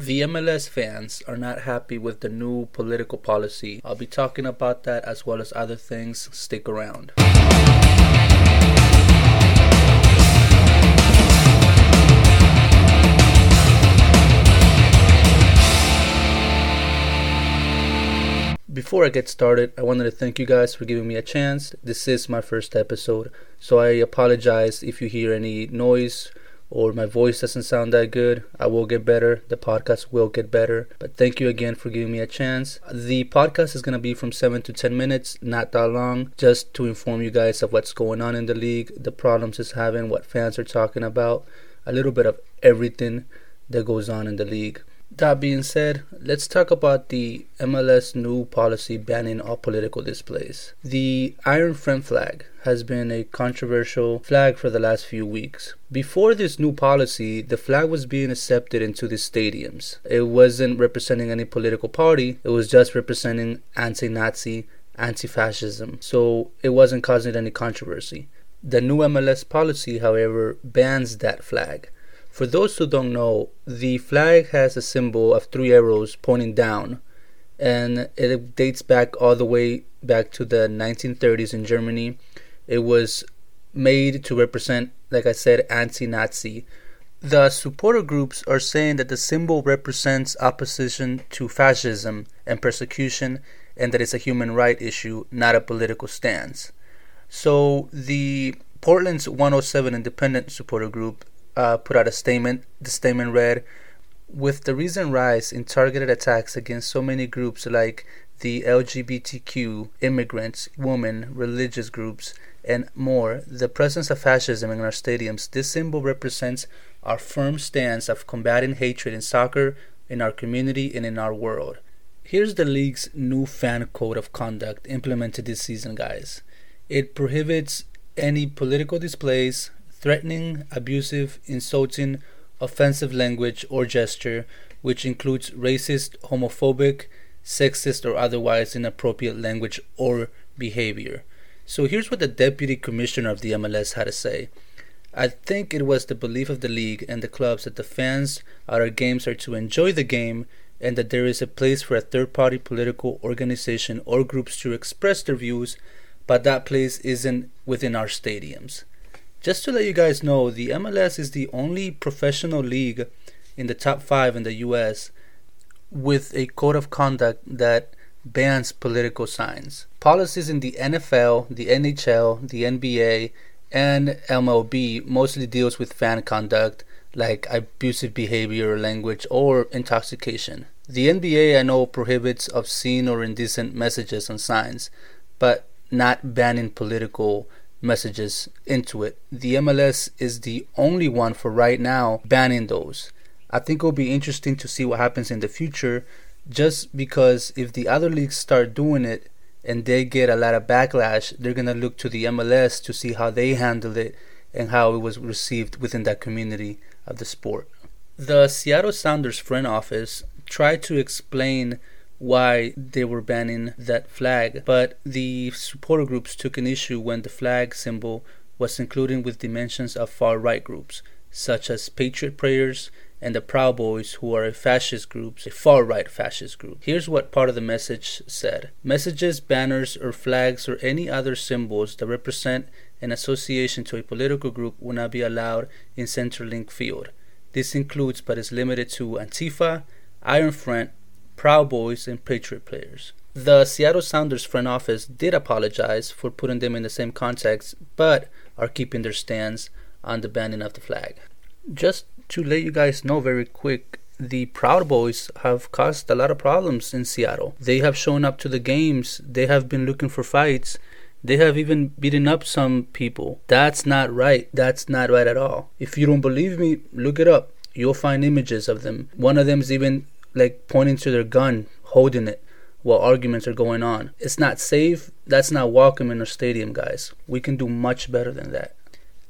The MLS fans are not happy with the new political policy. I'll be talking about that as well as other things. Stick around. Before I get started, I wanted to thank you guys for giving me a chance. This is my first episode, so I apologize if you hear any noise or my voice doesn't sound that good. I will get better. The podcast will get better. But thank you again for giving me a chance. The podcast is going to be from 7 to 10 minutes, not that long, just to inform you guys of what's going on in the league, the problems it's having, what fans are talking about, a little bit of everything that goes on in the league. That being said, let's talk about the MLS new policy banning all political displays. The Iron Front flag has been a controversial flag for the last few weeks. Before this new policy, the flag was being accepted into the stadiums. It wasn't representing any political party, it was just representing anti Nazi, anti fascism. So it wasn't causing any controversy. The new MLS policy, however, bans that flag. For those who don't know, the flag has a symbol of three arrows pointing down, and it dates back all the way back to the 1930s in Germany. It was made to represent, like I said, anti Nazi. The supporter groups are saying that the symbol represents opposition to fascism and persecution, and that it's a human right issue, not a political stance. So the Portland's 107 Independent supporter group uh, put out a statement. The statement read, with the recent rise in targeted attacks against so many groups like the LGBTQ, immigrants, women, religious groups, and more, the presence of fascism in our stadiums, this symbol represents our firm stance of combating hatred in soccer, in our community, and in our world. Here's the league's new fan code of conduct implemented this season, guys. It prohibits any political displays, threatening, abusive, insulting, offensive language or gesture, which includes racist, homophobic, sexist, or otherwise inappropriate language or behavior. So here's what the deputy commissioner of the MLS had to say. I think it was the belief of the league and the clubs that the fans at our games are to enjoy the game and that there is a place for a third party political organization or groups to express their views, but that place isn't within our stadiums. Just to let you guys know, the MLS is the only professional league in the top five in the US with a code of conduct that bans political signs. Policies in the NFL, the NHL, the NBA, and MLB mostly deals with fan conduct like abusive behavior, language, or intoxication. The NBA I know prohibits obscene or indecent messages on signs, but not banning political messages into it. The MLS is the only one for right now banning those. I think it'll be interesting to see what happens in the future just because if the other leagues start doing it and they get a lot of backlash, they're going to look to the MLS to see how they handle it and how it was received within that community of the sport. The Seattle Sounders front office tried to explain why they were banning that flag, but the supporter groups took an issue when the flag symbol was included with dimensions of far right groups, such as Patriot Prayers and the Proud Boys, who are a fascist group, a far right fascist group. Here's what part of the message said Messages, banners, or flags, or any other symbols that represent an association to a political group will not be allowed in CenturyLink Field. This includes, but is limited to, Antifa, Iron Front, Proud Boys, and Patriot Prayers. The Seattle Sounders front office did apologize for putting them in the same context, but are keeping their stance on the banning of the flag. Just to let you guys know very quick, the Proud Boys have caused a lot of problems in Seattle. They have shown up to the games, they have been looking for fights, they have even beaten up some people. That's not right. That's not right at all. If you don't believe me, look it up. You'll find images of them. One of them is even like pointing to their gun, holding it while arguments are going on. It's not safe. That's not welcome in a stadium, guys. We can do much better than that.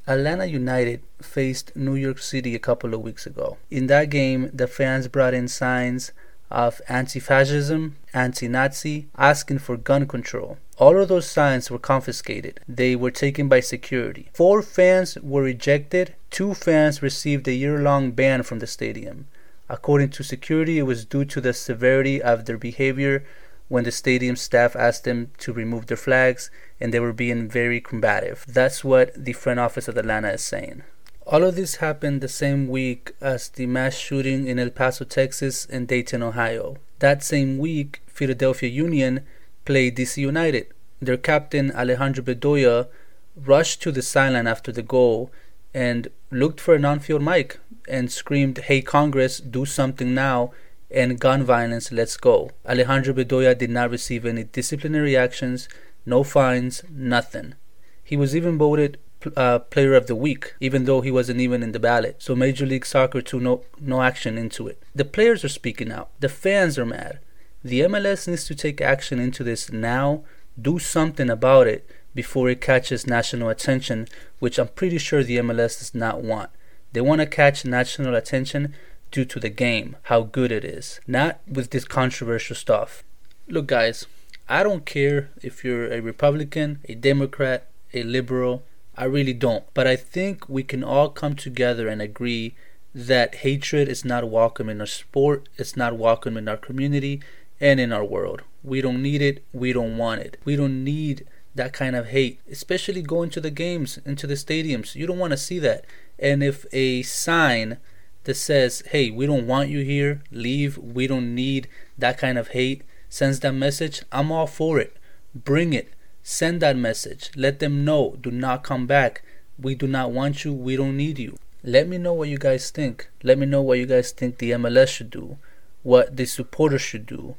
Atlanta United faced New York City a couple of weeks ago. In that game, the fans brought in signs of anti fascism, anti Nazi, asking for gun control. All of those signs were confiscated. They were taken by security. Four fans were ejected, two fans received a year long ban from the stadium. According to security, it was due to the severity of their behavior when the stadium staff asked them to remove their flags and they were being very combative. That's what the front office of Atlanta is saying. All of this happened the same week as the mass shooting in El Paso, Texas and Dayton, Ohio. That same week, Philadelphia Union played DC United. Their captain Alejandro Bedoya rushed to the sideline after the goal and looked for an on-field mic and screamed, "Hey Congress, do something now!" and gun violence, let's go. Alejandro Bedoya did not receive any disciplinary actions, no fines, nothing. He was even voted uh, Player of the Week, even though he wasn't even in the ballot. So Major League Soccer took no, no action into it. The players are speaking out. The fans are mad. The MLS needs to take action into this now, do something about it before it catches national attention, which I'm pretty sure the MLS does not want. They want to catch national attention due to the game, how good it is, not with this controversial stuff. Look, guys, I don't care if you're a Republican, a Democrat, a liberal. I really don't. But I think we can all come together and agree that hatred is not welcome in our sport, it's not welcome in our community, and in our world. We don't need it, we don't want it. We don't need that kind of hate, especially going to the games, into the stadiums. You don't want to see that. And if a sign that says, hey, we don't want you here, leave, we don't need that kind of hate, sends that message, I'm all for it. Bring it. Send that message. Let them know. Do not come back. We do not want you. We don't need you. Let me know what you guys think. Let me know what you guys think the MLS should do, what the supporters should do,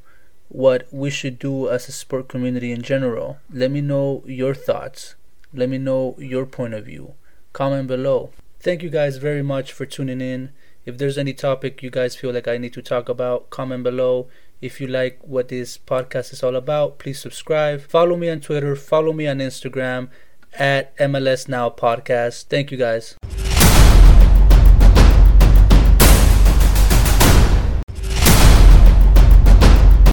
what we should do as a sport community in general. Let me know your thoughts. Let me know your point of view. Comment below. Thank you guys very much for tuning in. If there's any topic you guys feel like I need to talk about, comment below. If you like what this podcast is all about, please subscribe. Follow me on Twitter, follow me on Instagram at MLS Now Podcast. Thank you guys.